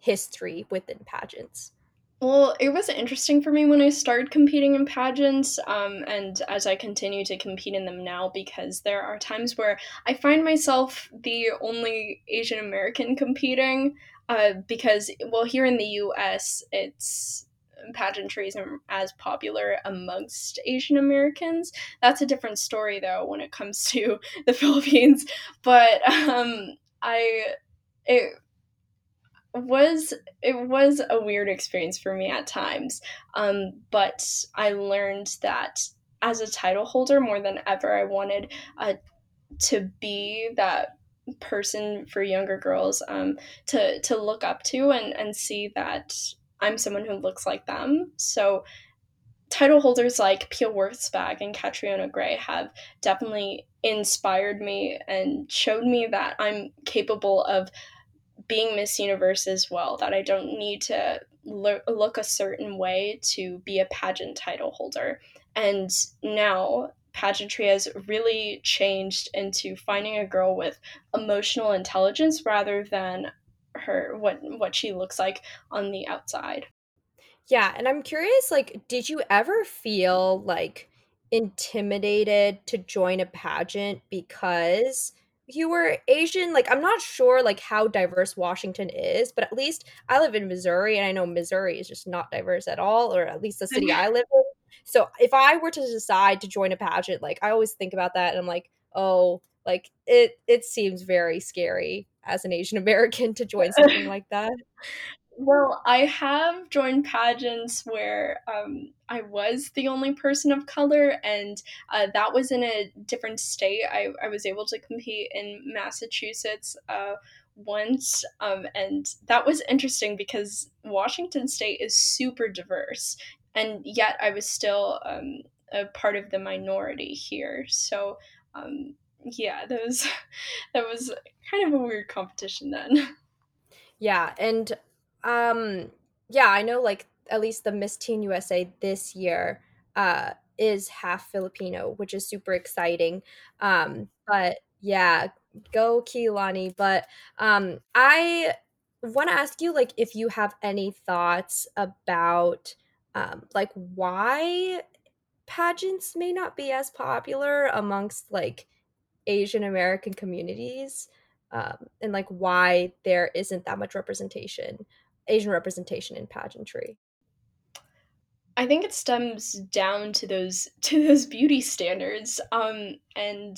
history within pageants? Well, it was interesting for me when I started competing in pageants, um, and as I continue to compete in them now, because there are times where I find myself the only Asian American competing. Uh, because, well, here in the US, it's pageantry isn't as popular amongst Asian Americans. That's a different story, though, when it comes to the Philippines. But um, I. It, was it was a weird experience for me at times um, but i learned that as a title holder more than ever i wanted uh, to be that person for younger girls um, to to look up to and and see that i'm someone who looks like them. So title holders like Pia Wurtzbach and Catriona Gray have definitely inspired me and showed me that I'm capable of being Miss Universe as well, that I don't need to lo- look a certain way to be a pageant title holder. And now pageantry has really changed into finding a girl with emotional intelligence rather than her what what she looks like on the outside. Yeah, and I'm curious, like, did you ever feel like intimidated to join a pageant because you were Asian? Like, I'm not sure like how diverse Washington is, but at least I live in Missouri and I know Missouri is just not diverse at all, or at least the city mm-hmm. I live in. So if I were to decide to join a pageant, like I always think about that and I'm like, oh, like it it seems very scary as an Asian American to join something like that. Well, I have joined pageants where um, I was the only person of color, and uh, that was in a different state. I, I was able to compete in Massachusetts, uh, once, um, and that was interesting because Washington State is super diverse, and yet I was still um, a part of the minority here. So, um, yeah, that was that was kind of a weird competition then. Yeah, and um, yeah, I know like at least the Miss Teen USA this year uh, is half Filipino, which is super exciting. Um, but yeah, go Ki'ilani. But um, I want to ask you like if you have any thoughts about um, like why pageants may not be as popular amongst like Asian American communities um, and like why there isn't that much representation, Asian representation in pageantry. I think it stems down to those to those beauty standards. Um, and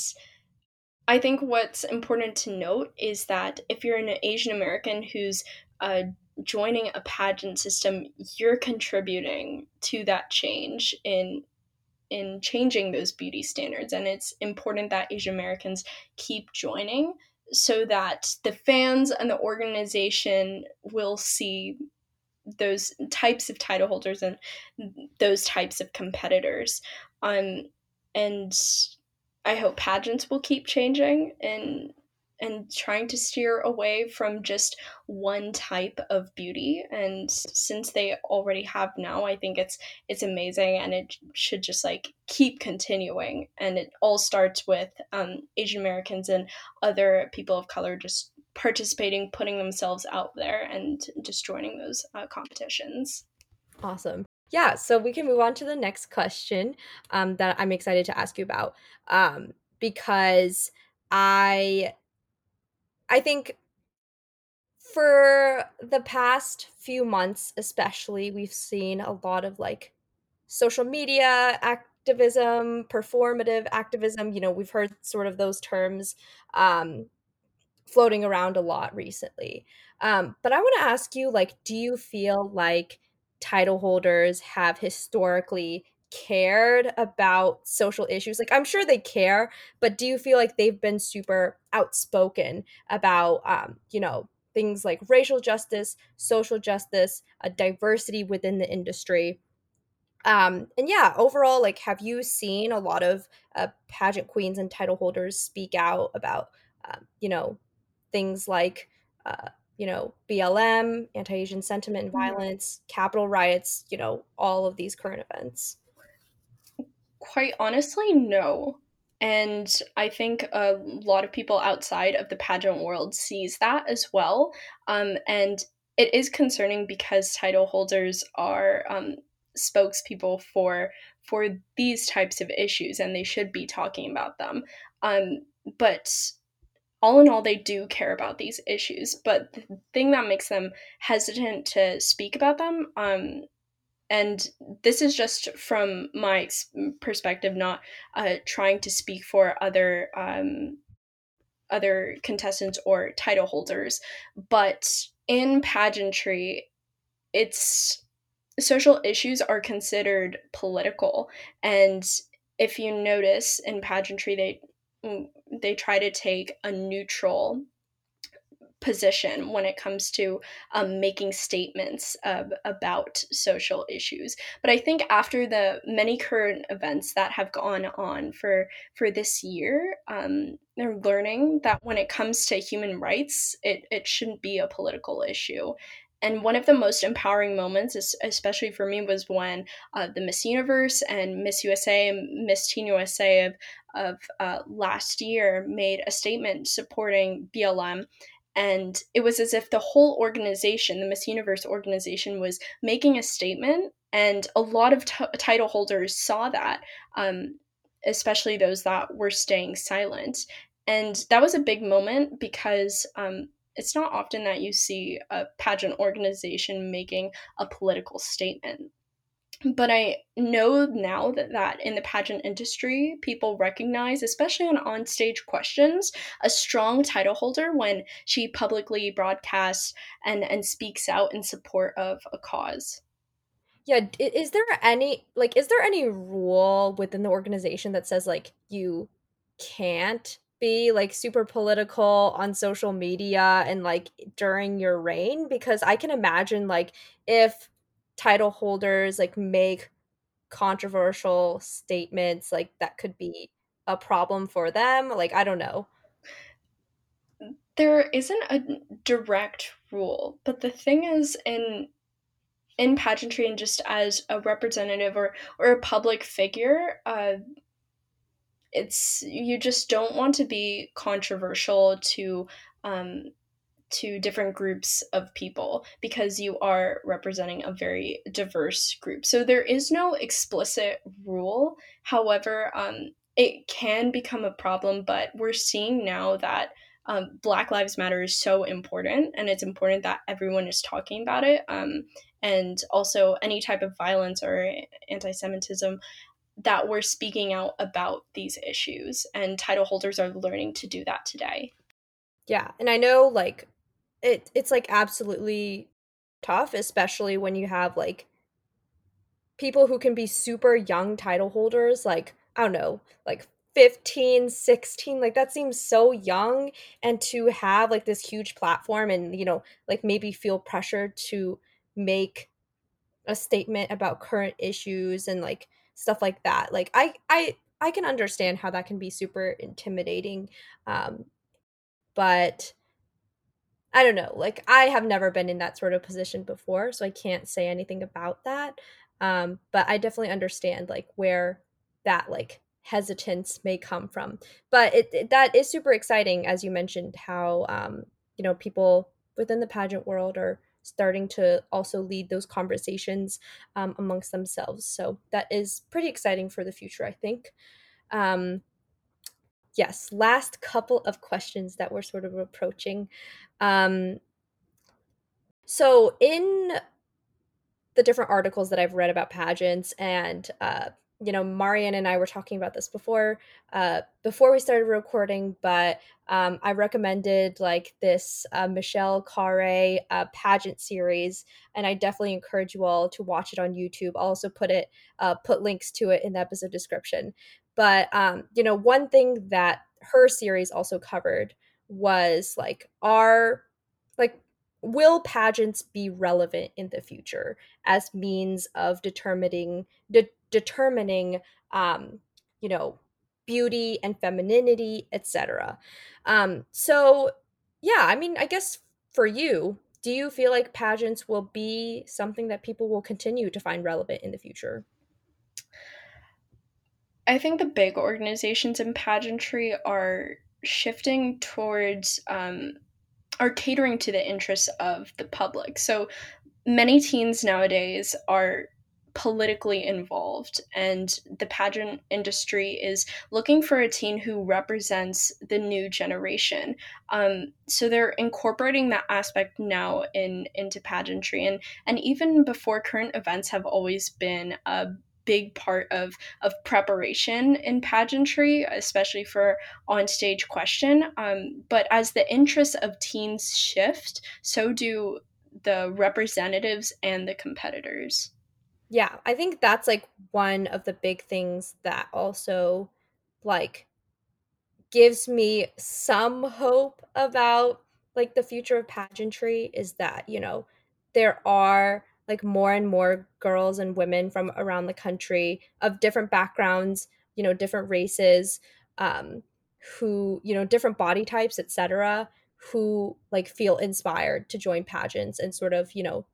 I think what's important to note is that if you're an Asian American who's uh, joining a pageant system, you're contributing to that change in in changing those beauty standards, and it's important that Asian Americans keep joining so that the fans and the organization will see those types of title holders and those types of competitors. Um, and I hope pageants will keep changing and and trying to steer away from just one type of beauty. And since they already have now i think it's it's amazing and it should just like keep continuing. And it all starts with um, asian americans and other people of color just participating putting themselves out there and just joining those uh, competitions. Awesome. Yeah so we can move on to the next question um, that i'm excited to ask you about um, because i I think for the past few months, especially, we've seen a lot of like social media activism, performative activism. You know, we've heard sort of those terms um, floating around a lot recently. Um, but I want to ask you, like, do you feel like title holders have historically cared about social issues? Like, I'm sure they care, but do you feel like they've been super outspoken about, um, you know, things like racial justice, social justice, a diversity within the industry? Um, and yeah, overall, like, have you seen a lot of uh, pageant queens and title holders speak out about, um, you know, things like, uh, you know, BLM, anti Asian sentiment and mm-hmm. violence, Capitol riots, you know, all of these current events? Quite honestly, no. And I think a lot of people outside of the pageant world sees that as well. Um, and it is concerning because title holders are um, spokespeople for for these types of issues, and they should be talking about them. Um, but all in all, they do care about these issues. But the thing that makes them hesitant to speak about them um, and this is just from my perspective not uh, trying to speak for other um, other contestants or title holders. But in pageantry it's social issues are considered political. And if you notice in pageantry they mm, they try to take a neutral position when it comes to um, making statements uh, about social issues. But I think after the many current events that have gone on for for this year, um, they're learning that when it comes to human rights, it, it shouldn't be a political issue. And one of the most empowering moments, especially for me, was when uh, the Miss Universe and Miss USA and Miss Teen USA of, of uh, last year made a statement supporting BLM and it was as if the whole organization the miss universe organization was making a statement and a lot of t- title holders saw that um, especially those that were staying silent. And that was a big moment because um, it's not often that you see a pageant organization making a political statement but I know now that, that in the pageant industry, people recognize, especially on onstage questions, a strong title holder when she publicly broadcasts and, and speaks out in support of a cause. Yeah, is there any like is there any rule within the organization that says like you can't be like super political on social media and like during your reign because I can imagine like if title holders like make controversial statements like that could be a problem for them like I don't know. There isn't a direct rule but the thing is in in pageantry and just as a representative or or a public figure uh it's you just don't want to be controversial to um, to different groups of people because you are representing a very diverse group. So there is no explicit rule. However, um, it can become a problem, but we're seeing now that um, Black Lives Matter is so important, and it's important that everyone is talking about it. Um, and also, any type of violence or anti Semitism that we're speaking out about these issues and title holders are learning to do that today yeah and i know like it it's like absolutely tough especially when you have like people who can be super young title holders like i don't know like 15 16 like that seems so young and to have like this huge platform and you know like maybe feel pressure to make a statement about current issues and like stuff like that like i i i can understand how that can be super intimidating um but i don't know like i have never been in that sort of position before so i can't say anything about that um but i definitely understand like where that like hesitance may come from but it, it that is super exciting as you mentioned how um you know people within the pageant world are starting to also lead those conversations um, amongst themselves. So that is pretty exciting for the future, I think. Um, yes, last couple of questions that we're sort of approaching. Um, so in the different articles that I've read about pageants and uh, you know, Marianne and I were talking about this before, uh, before we started recording, but um, I recommended like this uh, Michelle Khare uh, pageant series, and I definitely encourage you all to watch it on YouTube. I'll also put it, uh, put links to it in the episode description. But um, you know, one thing that her series also covered was like are like will pageants be relevant in the future as means of determining de- determining um, you know beauty and femininity etc um, so yeah i mean i guess for you do you feel like pageants will be something that people will continue to find relevant in the future i think the big organizations in pageantry are shifting towards um, are catering to the interests of the public. So many teens nowadays are politically involved and the pageant industry is looking for a teen who represents the new generation um, so they're incorporating that aspect now in into pageantry and and even before current events have always been a big part of of preparation in pageantry, especially for on stage question. Um, but as the interests of teens shift, so do the representatives and the competitors. Yeah, I think that's like one of the big things that also like gives me some hope about like the future of pageantry is that, you know, there are like more and more girls and women from around the country of different backgrounds you know different races um who you know different body types etc who like feel inspired to join pageants and sort of you know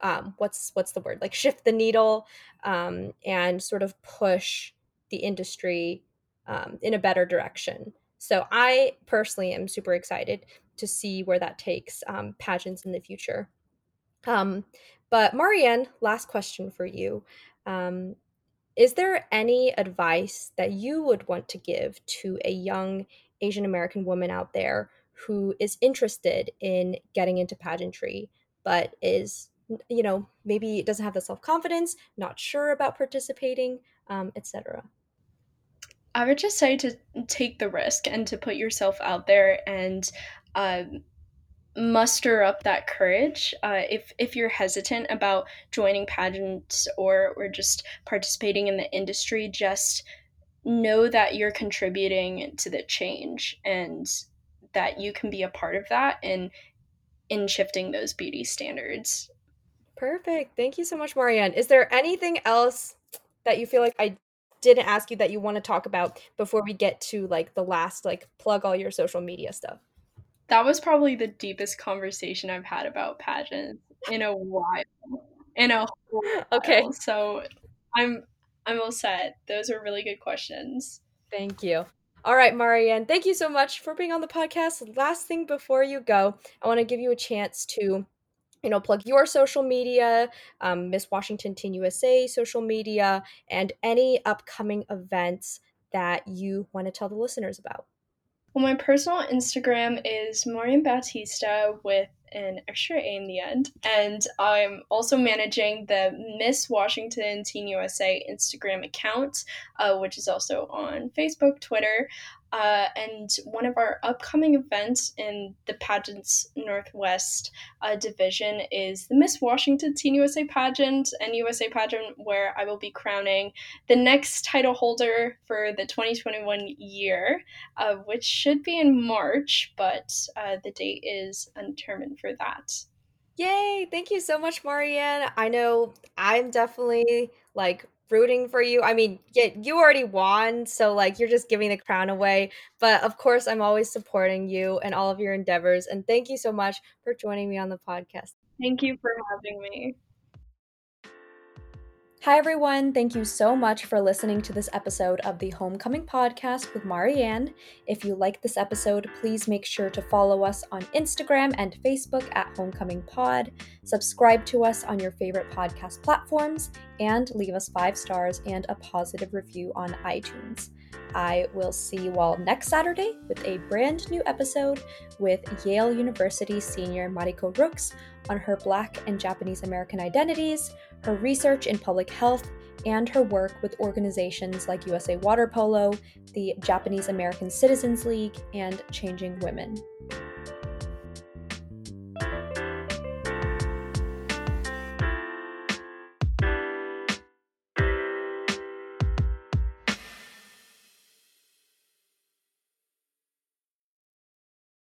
um what's what's the word? Like shift the needle um and sort of push the industry um, in a better direction. So i personally am super excited to see where that takes um, pageants in the future. Um, but Marianne, last question for you. Um, is there any advice that you would want to give to a young Asian American woman out there who is interested in getting into pageantry, but is, you know, maybe doesn't have the self confidence, not sure about participating, um, etc.? I would just say to take the risk and to put yourself out there and um, muster up that courage uh, if if you're hesitant about joining pageants or or just participating in the industry just know that you're contributing to the change and that you can be a part of that in in shifting those beauty standards. Perfect. Thank you so much, Marianne. Is there anything else that you feel like I didn't ask you that you want to talk about before we get to like the last like plug all your social media stuff? That was probably the deepest conversation I've had about pageants in a while. In a while. Okay. So I'm I'm all set. Those are really good questions. Thank you. All right, Marianne, thank you so much for being on the podcast. Last thing before you go, I want to give you a chance to, you know, plug your social media, um, Miss Washington Teen USA social media, and any upcoming events that you want to tell the listeners about. Well, my personal Instagram is Marianne Bautista with an extra A in the end. And I'm also managing the Miss Washington Teen USA Instagram account, uh, which is also on Facebook, Twitter. Uh, and one of our upcoming events in the Pageants Northwest uh, division is the Miss Washington Teen USA pageant and USA pageant, where I will be crowning the next title holder for the 2021 year, uh, which should be in March, but uh, the date is undetermined for that. Yay! Thank you so much, Marianne. I know I'm definitely like rooting for you. I mean, yeah, you already won, so like you're just giving the crown away. But of course, I'm always supporting you and all of your endeavors. And thank you so much for joining me on the podcast. Thank you for having me. Hi, everyone. Thank you so much for listening to this episode of the Homecoming Podcast with Marianne. If you like this episode, please make sure to follow us on Instagram and Facebook at Homecoming Pod, subscribe to us on your favorite podcast platforms, and leave us five stars and a positive review on iTunes. I will see you all next Saturday with a brand new episode with Yale University senior Mariko Rooks on her Black and Japanese American identities, her research in public health, and her work with organizations like USA Water Polo, the Japanese American Citizens League, and Changing Women.